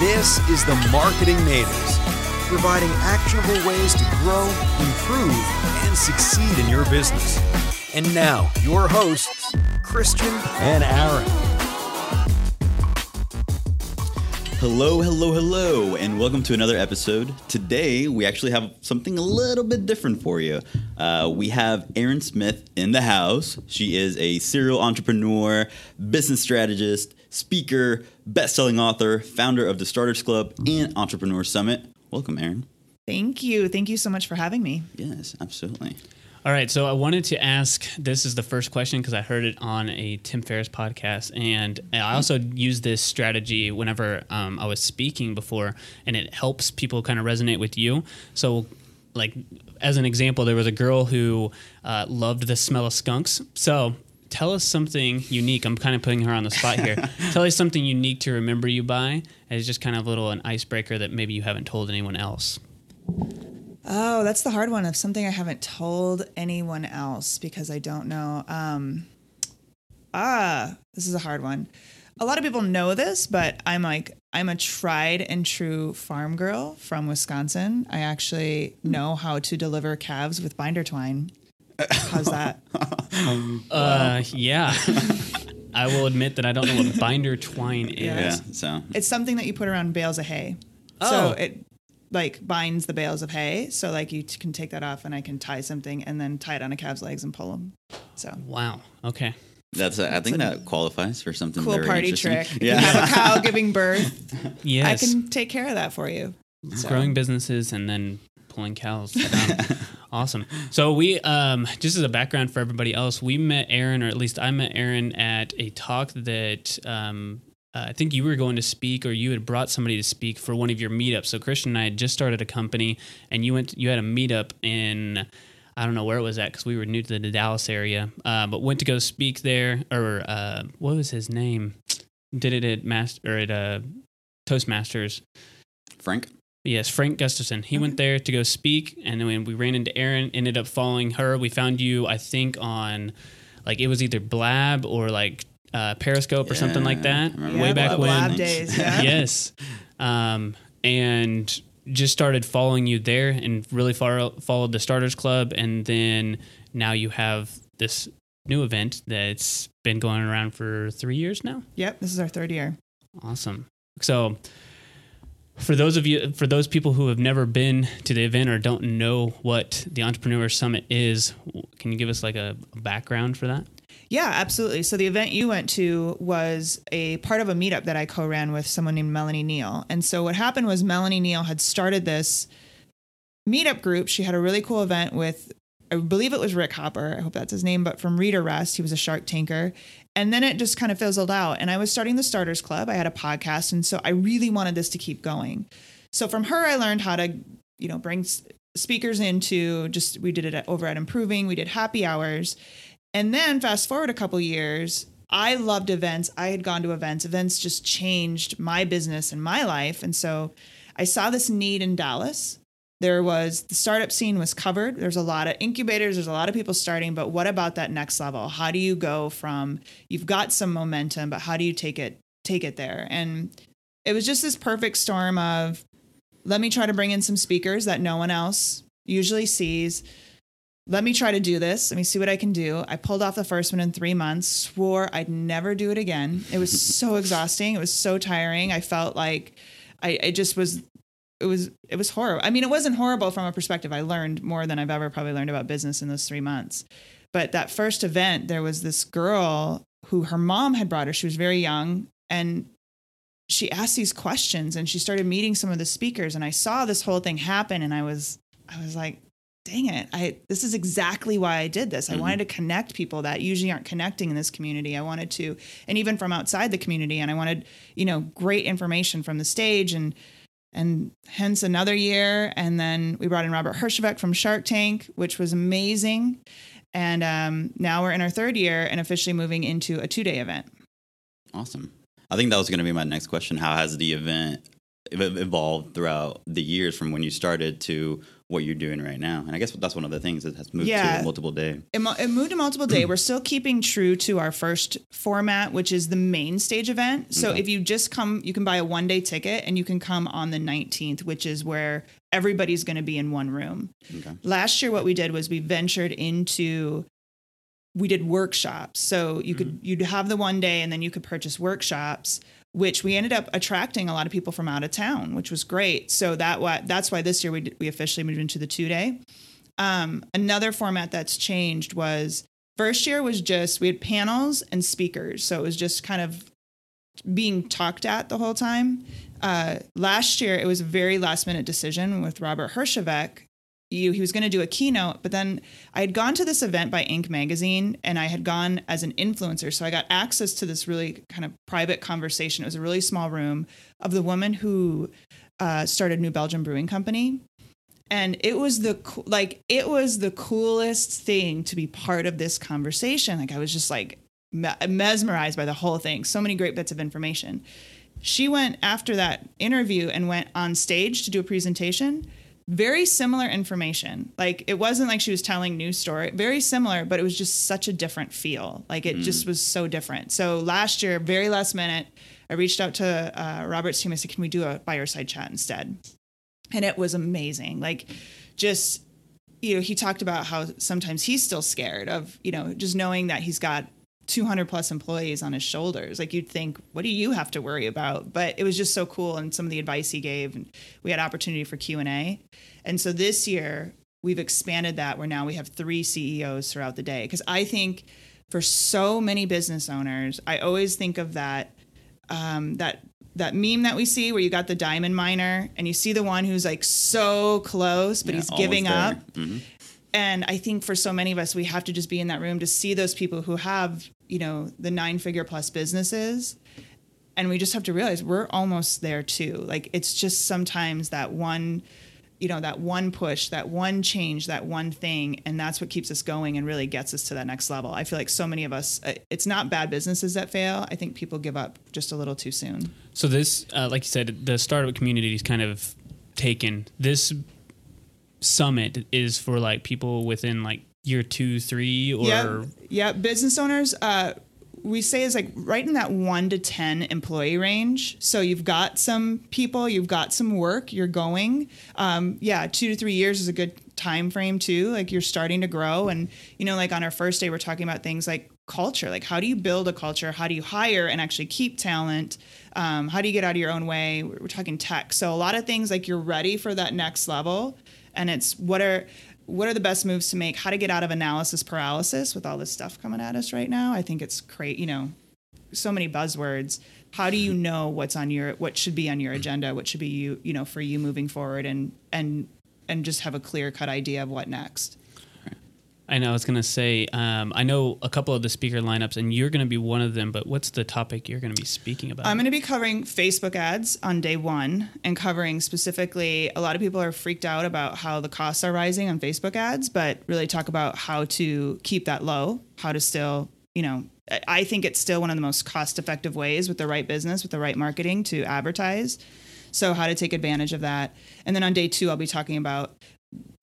This is the Marketing Natives, providing actionable ways to grow, improve, and succeed in your business. And now, your hosts, Christian and Aaron. Hello, hello, hello, and welcome to another episode. Today, we actually have something a little bit different for you. Uh, we have Erin Smith in the house. She is a serial entrepreneur, business strategist, speaker, best selling author, founder of the Starters Club and Entrepreneur Summit. Welcome, Erin. Thank you. Thank you so much for having me. Yes, absolutely. All right, so I wanted to ask this is the first question because I heard it on a Tim Ferriss podcast, and I also use this strategy whenever um, I was speaking before, and it helps people kind of resonate with you. So, like as an example, there was a girl who uh, loved the smell of skunks. So, tell us something unique. I'm kind of putting her on the spot here. tell us something unique to remember you by as just kind of a little an icebreaker that maybe you haven't told anyone else. Oh, that's the hard one of something I haven't told anyone else because I don't know. Um, ah, this is a hard one. A lot of people know this, but I'm like, I'm a tried and true farm girl from Wisconsin. I actually know how to deliver calves with binder twine. How's that? Uh, yeah. I will admit that I don't know what binder twine is. Yeah. Yeah, so It's something that you put around bales of hay. Oh. So it like binds the bales of hay. So like you t- can take that off and I can tie something and then tie it on a calf's legs and pull them. So Wow. Okay. that's a, I think that qualifies for something cool very party interesting. trick. If Yeah. you have a cow giving birth, Yes. I can take care of that for you. So- growing businesses and then pulling cows. Awesome. So we, um, just as a background for everybody else, we met Erin, or at least I met Erin at a talk that um, uh, I think you were going to speak, or you had brought somebody to speak for one of your meetups. So Christian and I had just started a company, and you went, you had a meetup in. I don't know where it was at because we were new to the Dallas area, uh, but went to go speak there. Or uh, what was his name? Did it at master or at uh, Toastmasters. Frank? Yes, Frank Gustafson. He went there to go speak, and then when we ran into Erin, ended up following her. We found you, I think, on like it was either Blab or like uh, Periscope or something like that. Remember Way back Blab- when. Blab days, yeah. yes, um, and just started following you there, and really far, followed the Starters Club, and then now you have this new event that's been going around for three years now. Yep, this is our third year. Awesome. So, for those of you, for those people who have never been to the event or don't know what the Entrepreneur Summit is, can you give us like a, background for that? Yeah, absolutely. So the event you went to was a part of a meetup that I co-ran with someone named Melanie Neal. And so what happened was Melanie Neal had started this meetup group. She had a really cool event with I believe it was Rick Hopper. I hope that's his name, but from Readerest, he was a shark tanker. And then it just kind of fizzled out. And I was starting the Starters Club. I had a podcast, and so I really wanted this to keep going. So from her, I learned how to, you know, bring speakers into just we did it over at Improving. We did happy hours, and then fast forward a couple years, I loved events. I had gone to events. Events just changed my business and my life. And so I saw this need in Dallas. There was the startup scene was covered. There's a lot of incubators, there's a lot of people starting, but what about that next level? How do you go from you've got some momentum, but how do you take it take it there? And it was just this perfect storm of let me try to bring in some speakers that no one else usually sees let me try to do this. Let me see what I can do. I pulled off the first one in three months, swore I'd never do it again. It was so exhausting. It was so tiring. I felt like I, I just was, it was, it was horrible. I mean, it wasn't horrible from a perspective. I learned more than I've ever probably learned about business in those three months. But that first event, there was this girl who her mom had brought her. She was very young and she asked these questions and she started meeting some of the speakers. And I saw this whole thing happen and I was, I was like, dang it i this is exactly why i did this i wanted mm-hmm. to connect people that usually aren't connecting in this community i wanted to and even from outside the community and i wanted you know great information from the stage and and hence another year and then we brought in robert herjavec from shark tank which was amazing and um, now we're in our third year and officially moving into a two-day event Awesome. I think that was going to be my next question. How has the event evolved throughout the years from when you started to what you're doing right now. And I guess that's one of the things that has moved Yeah. to a multiple day. It, mo- it moved to multiple day. We're still keeping true to our first format, which is the main stage event. So Okay. if you just come, you can buy a one day ticket and you can come on the 19th, which is where everybody's going to be in one room. Okay. Last year, what we did was we ventured into we did workshops. So you could mm-hmm. you'd have the one day and then you could purchase workshops, which we ended up attracting a lot of people from out of town, which was great. So that why that's why this year we we officially moved into the two day. Um, another format that's changed was first year was just we had panels and speakers, so it was just kind of being talked at the whole time. Uh, last year, it was a very last minute decision with Robert Herjavec. You, he was going to do a keynote, but then I had gone to this event by Inc. magazine and I had gone as an influencer. So I got access to this really kind of private conversation. It was a really small room of the woman who uh, started New Belgium Brewing Company. And it was the like it was the coolest thing to be part of this conversation. Like I was just like mesmerized by the whole thing. So many great bits of information. She went after that interview and went on stage to do a presentation. Very similar information. Like it wasn't like she was telling news story. Very similar, but it was just such a different feel. Like it just was so different. So last year, very last minute, I reached out to uh, Robert's team. I said, "Can we do a fireside chat instead?" And it was amazing. Like just you know, he talked about how sometimes he's still scared of, you know, just knowing that he's got 200 plus employees on his shoulders. Like you'd think, what do you have to worry about? But it was just so cool, and some of the advice he gave, and we had opportunity for Q and A. And so this year we've expanded that, where now we have three CEOs throughout the day. Because I think for so many business owners, I always think of that um, that that meme that we see where you got the diamond miner and you see the one who's like so close but Yeah, he's giving there. up and i think for so many of us we have to just be in that room to see those people who have you know the nine figure plus businesses and we just have to realize we're almost there too. Like it's just sometimes that one you know that one push that one change that one thing and that's what keeps us going and really gets us to that next level. I feel like so many of us uh, it's not bad businesses that fail. I think people give up just a little too soon. So this, uh, like you said, the startup community is kind of taken. This summit is for like people within like year two, three, or yeah, yeah. Business owners, uh, we say is like right in that one to ten employee range. So you've got some people, you've got some work, you're going. Um, yeah, two to three years is a good time frame too. Like you're starting to grow, and you know, like on our first day, we're talking about things like culture. Like how do you build a culture? How do you hire and actually keep talent? Um, how do you get out of your own way? We're, we're talking tech. So a lot of things like you're ready for that next level, and it's what are what are the best moves to make? How to get out of analysis paralysis with all this stuff coming at us right now? I think it's great. You know, so many buzzwords. How do you know what's on your what should be on your agenda? What should be you you know for you moving forward and and and just have a clear cut idea of what next. I know I was gonna say um, I know a couple of the speaker lineups, and you're gonna be one of them. But what's the topic you're gonna be speaking about? I'm going to be covering Facebook ads on day one and covering specifically. A lot of people are freaked out about how the costs are rising on Facebook ads, but really talk about how to keep that low, how to still, you know, I think it's still one of the most cost effective ways with the right business, with the right marketing to advertise. So, how to take advantage of that. And then on day two, I'll be talking about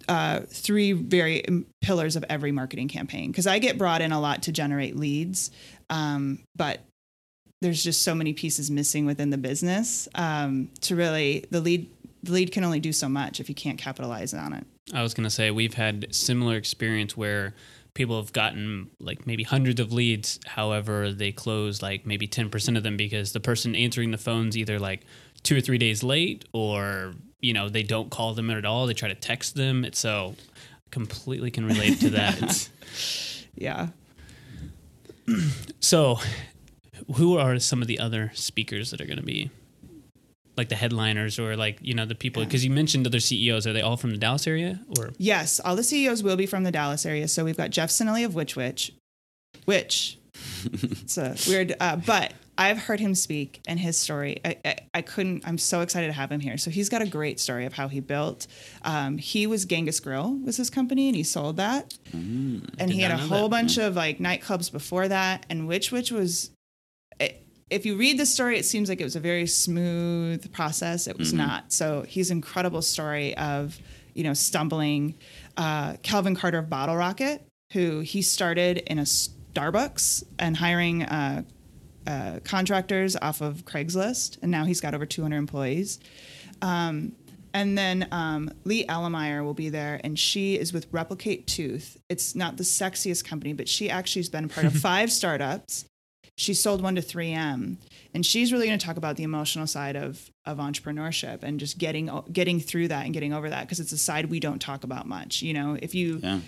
uh, three very um, pillars of every marketing campaign because I get brought in a lot to generate leads, um, but there's just so many pieces missing within the business um, to really the lead. The lead can only do so much if you can't capitalize on it. I was gonna say we've had similar experience where people have gotten like maybe hundreds of leads. However, they close like maybe ten percent of them because the person answering the phone's either like two or three days late, or you know they don't call them at all. They try to text them. It's so completely can relate to that. Yeah. so, who are some of the other speakers that are going to be like the headliners or like you know the people? Because you mentioned other CEOs. Are they all from the Dallas area or? Yes, all the CEOs will be from the Dallas area. So we've got Jeff Sinelli of Which Wich, which it's a weird, uh, but I've heard him speak and his story. I, I, I couldn't. I'm so excited to have him here. So he's got a great story of how he built. Um, he was Genghis Grill was his company, and he sold that. and he had a whole that. bunch of like nightclubs before that. And Which Wich was. It, if you read the story, it seems like it was a very smooth process. It was not. So he's an incredible story of, you know, stumbling. Uh, Calvin Carter of Bottle Rocket, who he started in a Starbucks and hiring uh, uh, contractors off of Craigslist, and now he's got over 200 employees. Um, and then um, Lee Ellemeyer will be there, and she is with Replicate Tooth. It's not the sexiest company, but she actually has been part of five startups. She sold one to 3M, and she's really going to talk about the emotional side of of entrepreneurship and just getting getting through that and getting over that because it's a side we don't talk about much. You know, if you Yeah.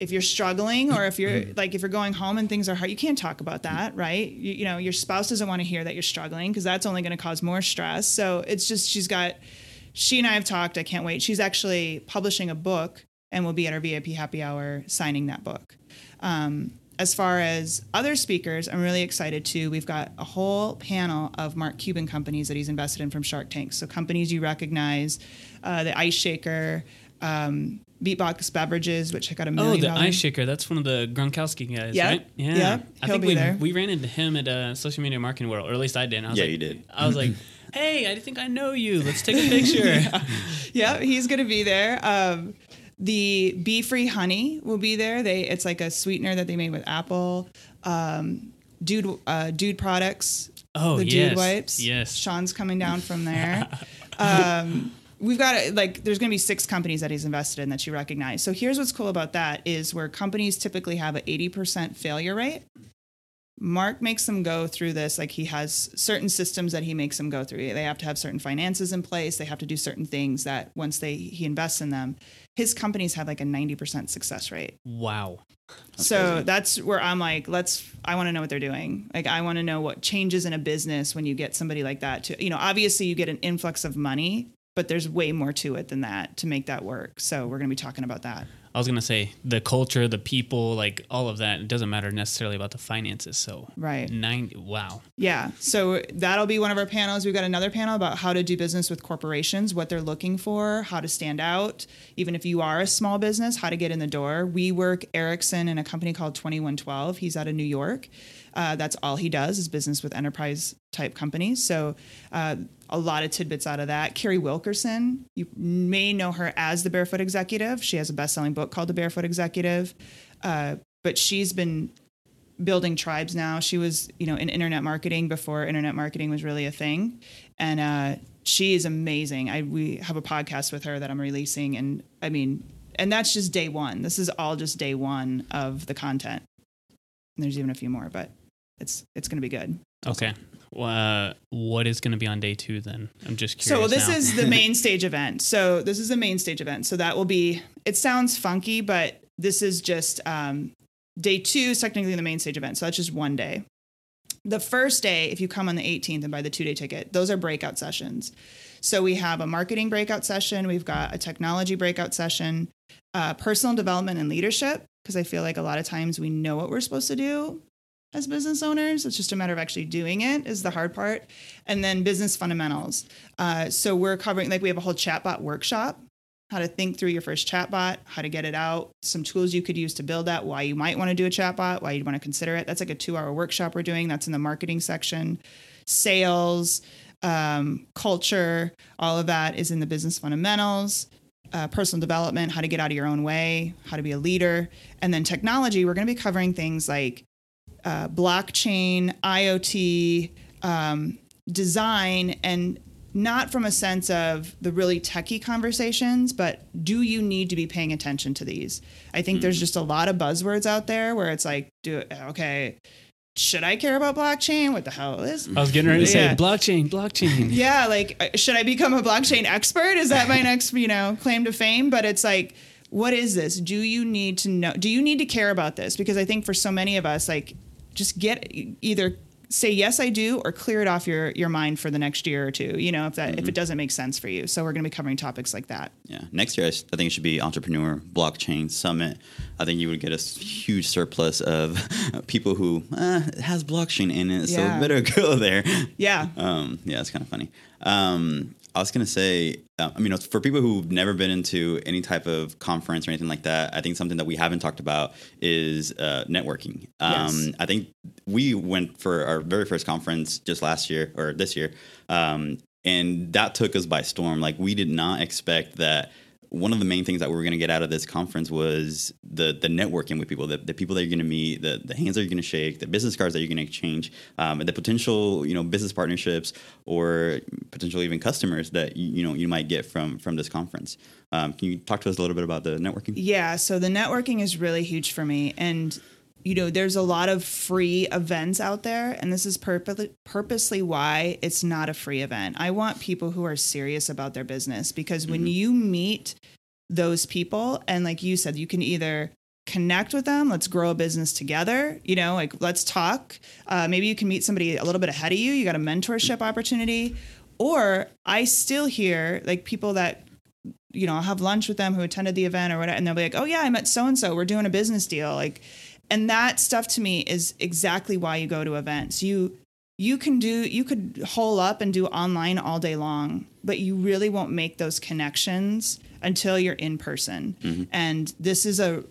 If you're struggling or if you're like if you're going home and things are hard you can't talk about that right? You, you know your spouse doesn't want to hear that you're struggling because that's only going to cause more stress. So it's just she's got she and i have talked i can't wait. She's actually publishing a book and we'll be at our vip happy hour signing that book. Um, as far as other speakers i'm really excited too. We've got a whole panel of mark cuban companies that he's invested in from shark tank. So companies you recognize uh, the ice shaker um, Beatbox Beverages, which I got a million. Oh, the dollar- ice shaker. That's one of the Gronkowski guys, Yeah. right? Yeah. Yeah. I He'll think be we there. we ran into him at uh, social media marketing world, or at least I did. I was Yeah, like, you did. I was like, hey, I think I know you. Let's take a picture. yeah, he's gonna be there. Um, the Bee Free Honee will be there. They it's like a sweetener that they made with apple. Um, dude, uh, dude products. Oh, the yes. dude wipes. Yes. Sean's coming down from there. um, we've got like there's going to be six companies that he's invested in that you recognize. So here's what's cool about that is where companies typically have an 80% failure rate. Mark makes them go through this like he has certain systems that he makes them go through. They have to have certain finances in place. They have to do certain things that once they he invests in them, his companies have like a 90% success rate wow. so crazy. that's where I'm like, let's. I want to know what they're doing. Like, I want to know what changes in a business when you get somebody like that. To you know, obviously you get an influx of money, but there's way more to it than that to make that work. So we're gonna be talking about that. I was gonna say the culture, the people, like all of that. It doesn't matter necessarily about the finances. So Right. ninety. Wow. Yeah. So that'll be one of our panels. We've got another panel about how to do business with corporations, what they're looking for, how to stand out, even if you are a small business, how to get in the door. We work Erickson in a company called 2112. He's out of New York. Uh, that's all he does is business with enterprise type companies. So uh, a lot of tidbits out of that. Carrie Wilkerson, you may know her as the Barefoot Executive. She has a best selling book called The Barefoot Executive. Uh, but she's been building tribes now. She was, you know, in internet marketing before internet marketing was really a thing, and uh, she is amazing. I we have a podcast with her that I'm releasing, and I mean, and that's just day one. This is all just day one of the content. And there's even a few more, but it's it's going to be good. Okay. Uh, what is going to be on day two then? I'm just curious. So this now. is the main stage event. So this is the main stage event. So that will be. It sounds funky, but this is just um, day two. Is technically the main stage event. So that's just one day. The first day, if you come on the 18th and buy the two day ticket, those are breakout sessions. So we have a marketing breakout session. We've got a technology breakout session, uh, personal development and leadership. Because I feel like a lot of times we know what we're supposed to do as business owners. It's just a matter of actually doing it is the hard part. And then business fundamentals. Uh, so we're covering like we have a whole chatbot workshop, how to think through your first chatbot, how to get it out, some tools you could use to build that, why you might want to do a chatbot, why you'd want to consider it. That's like a two-hour workshop we're doing. That's in the marketing section. Sales, um, culture, all of that is in the business fundamentals uh, personal development, how to get out of your own way, how to be a leader, and then technology. We're going to be covering things like uh, blockchain, IoT, um, design, and not from a sense of the really techie conversations, but do you need to be paying attention to these? I think there's just a lot of buzzwords out there where it's like, do okay, should I care about blockchain? What the hell is? I was getting ready to say Yeah. blockchain, blockchain. yeah, like uh, should I become a blockchain expert? Is that my next, you know, claim to fame? But it's like, what is this? Do you need to know? Do you need to care about this? Because I think for so many of us, like, just get either say yes I do or clear it off your your mind for the next year or two. You know, if that if it doesn't make sense for you. So we're going to be covering topics like that. Yeah, next year I think it should be Entrepreneur Blockchain Summit. I think you would get a huge surplus of people who uh, has blockchain in it, yeah. so better go there. Yeah. Um, yeah, it's kind of funny. Um, I was gonna say, uh, I mean, for people who've never been into any type of conference or anything like that, I think something that we haven't talked about is uh, networking. Um, Yes. I think we went for our very first conference just last year or this year, um, and that took us by storm. Like we did not expect that one of the main things that we were going to get out of this conference was the the networking with people, the, the people that you're going to meet, the, the hands that you're going to shake, the business cards that you're going to exchange, um, and the potential you know business partnerships or potentially even customers that you, you know you might get from from this conference. Um, can you talk to us a little bit about the networking? Yeah, so the networking is really huge for me, and you know, there's a lot of free events out there, and this is purposely purposely why it's not a free event. I want people who are serious about their business because when you meet those people, and like you said, you can either connect with them let's grow a business together you know like let's talk uh, maybe you can meet somebody a little bit ahead of you you got a mentorship opportunity or i still hear like people that you know i'll have lunch with them who attended the event or whatever and they'll be like oh yeah i met so and so we're doing a business deal like and that stuff to me is exactly why you go to events you you can do you could hole up and do online all day long but you really won't make those connections until you're in person Mm-hmm. and this is a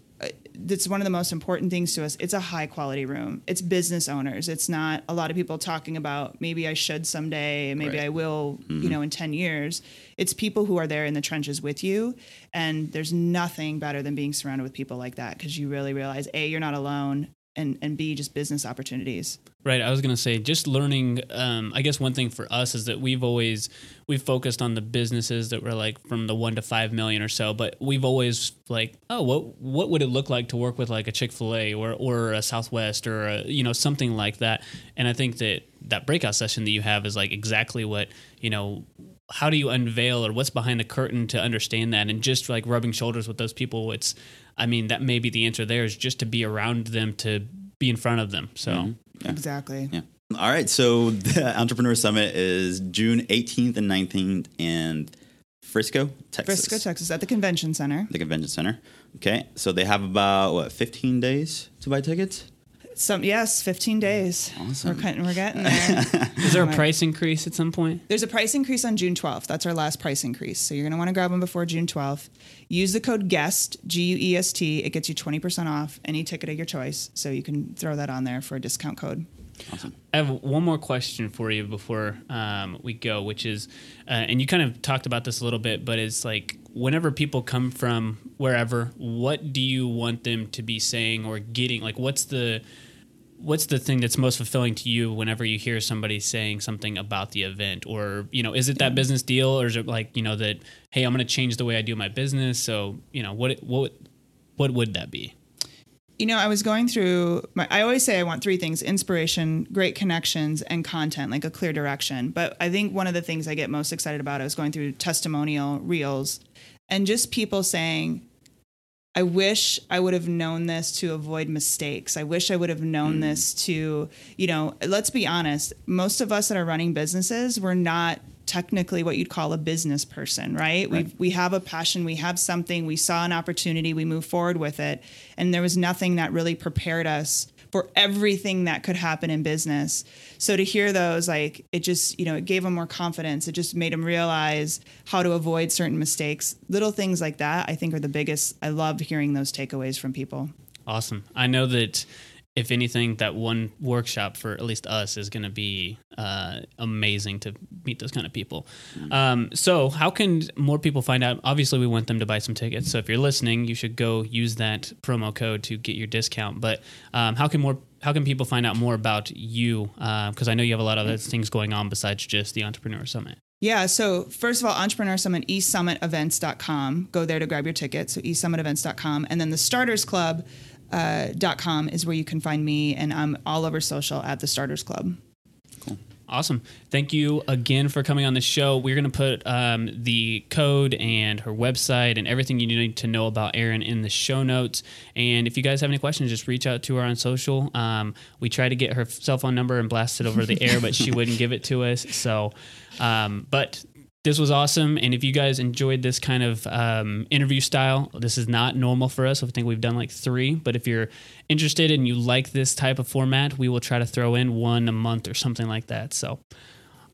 that's one of the most important things to us. It's a high quality room. It's business owners. It's not a lot of people talking about maybe i should someday maybe Right. i will you mm-hmm. know in 10 years. It's people who are there in the trenches with you and there's nothing better than being surrounded with people like that because you really realize a you're not alone and and b just business opportunities Right. I was going to say, just learning. Um, I guess one thing for us is that we've always we've focused on the businesses that were like from the one to five million or so, but we've always like, oh, what what would it look like to work with like a Chick Fil A or or a Southwest or a, you know something like that? And I think that that breakout session that you have is like exactly what you know. How do you unveil or what's behind the curtain to understand that? And just like rubbing shoulders with those people, it's. I mean, that may be the answer. There is just to be around them, to be in front of them. So. Mm-hmm. exactly Yeah. All right. So the Entrepreneur Summit is June 18th and 19th and Frisco, Texas. frisco texas at the convention center The convention center. Okay. So they have about, what, 15 days to buy tickets? Some yes 15 days Awesome. we're, cutting, we're getting there Is there a price increase at some point? There's a price increase on June 12th. That's our last price increase. So you're going to want to grab them before June 12th. Use the code GUEST, G U E S T. It gets you 20% off any ticket of your choice. So you can throw that on there for a discount code. Awesome. I have one more question for you before um, we go, which is, uh, and you kind of talked about this a little bit, but it's like whenever people come from wherever, what do you want them to be saying or getting? Like, what's the what's the thing that's most fulfilling to you whenever you hear somebody saying something about the event? Or you know is it that business deal or is it like you know that hey i'm going to change the way i do my business so you know what what what would that be? You know, I was going through my, I always say I want three things inspiration, great connections, and content, like a clear direction. But I think one of the things I get most excited about, I was going through testimonial reels and just people saying, I wish I would have known this to avoid mistakes. I wish I would have known mm. this to, you know, let's be honest, most of us that are running businesses, we're not technically what you'd call a business person, right? We we have a passion, we have something, we saw an opportunity, we move forward with it, and there was nothing that really prepared us for everything that could happen in business. So to hear those like it just, you know, it gave them more confidence. It just made them realize how to avoid certain mistakes. Little things like that I think are the biggest. I love hearing those takeaways from people. Awesome. I know that if anything, that one workshop for at least us is going to be uh, amazing to meet those kind of people. Um, so, how can more people find out? Obviously, we want them to buy some tickets. So, if you're listening, you should go use that promo code to get your discount. But um, how can more? How can people find out more about you? Because I know you have a lot of other things going on besides just the Entrepreneur Summit. Yeah. So first of all, Entrepreneur Summit, eSummitEvents.com. Go there to grab your ticket. So eSummitEvents.com. And then the Starters Club uh, dot com is where you can find me. And I'm all over social at the Starters Club. Cool. Awesome. Thank you again for coming on the show. We're going to put um, the code and her website and everything you need to know about Erin in the show notes. And if you guys have any questions, just reach out to her on social. Um, we tried to get her cell phone number and blast it over the air, but she wouldn't give it to us. So, um, but this was awesome. And if you guys enjoyed this kind of um, interview style, this is not normal for us. I think we've done like three. But if you're interested and you like this type of format, we will try to throw in one a month or something like that. So,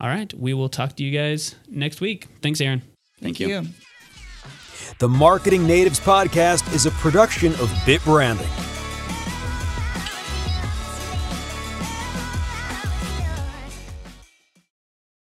all right, we will talk to you guys next week. Thanks, Erin. Thank you. The Marketing Natives Podcast is a production of Bit Branding.